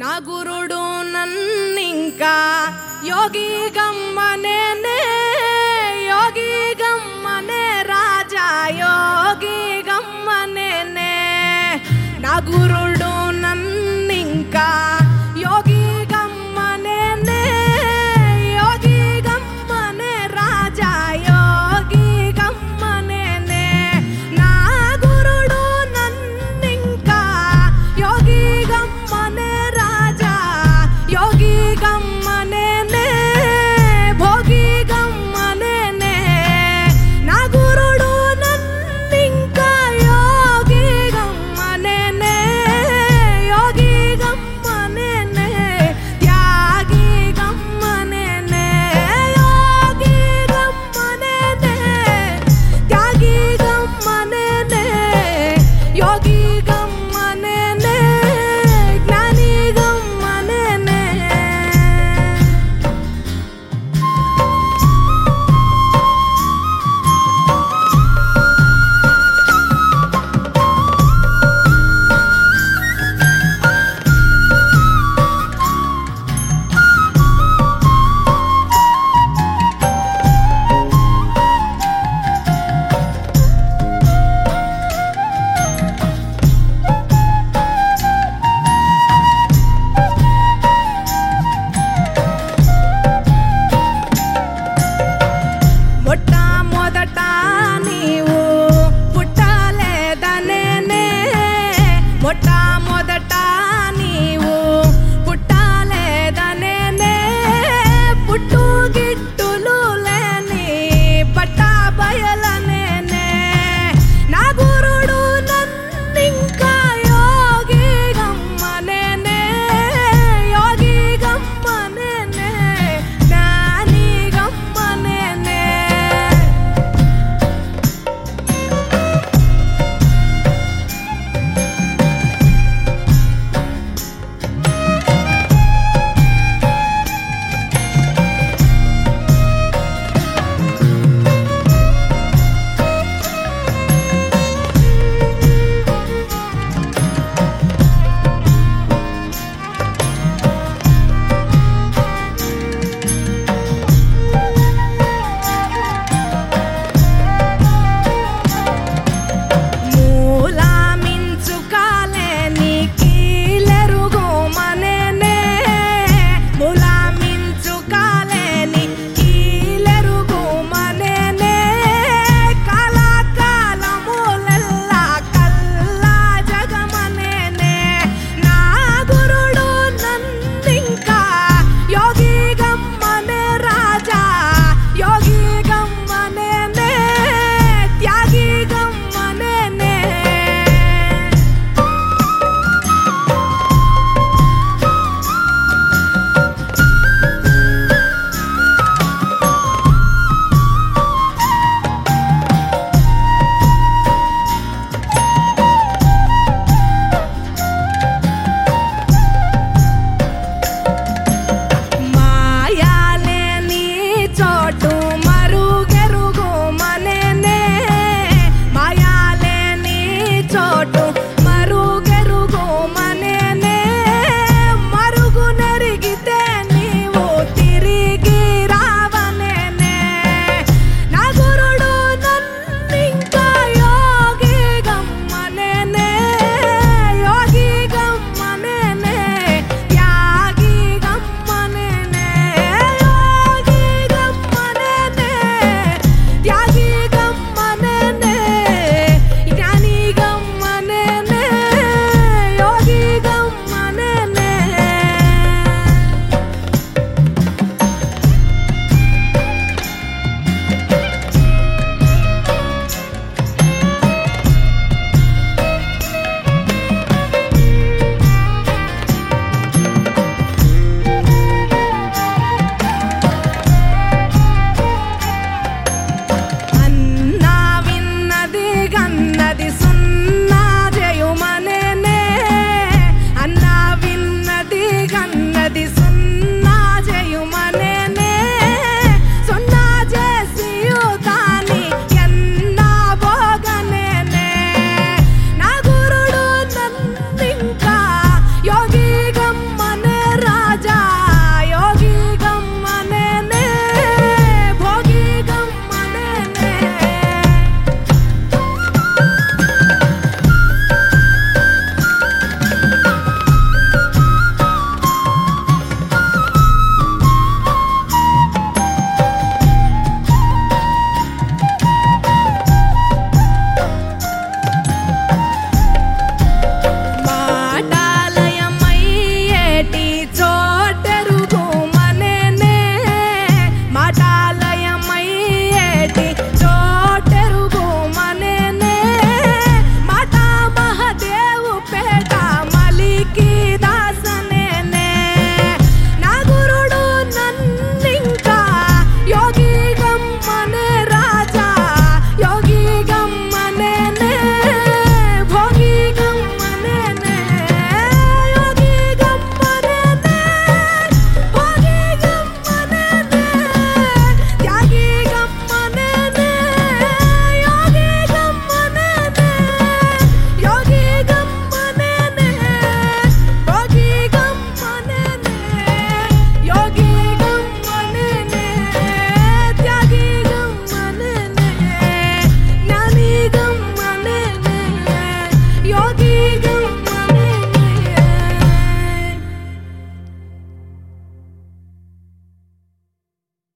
ನಗುರುಡು ನನ್ನಿಂಕ Yogi ಗಮ್ಮನೆ Yogi ಗಮ್ಮನೆ Yogi ಗಮ್ಮನೆ ನಗುರುಡು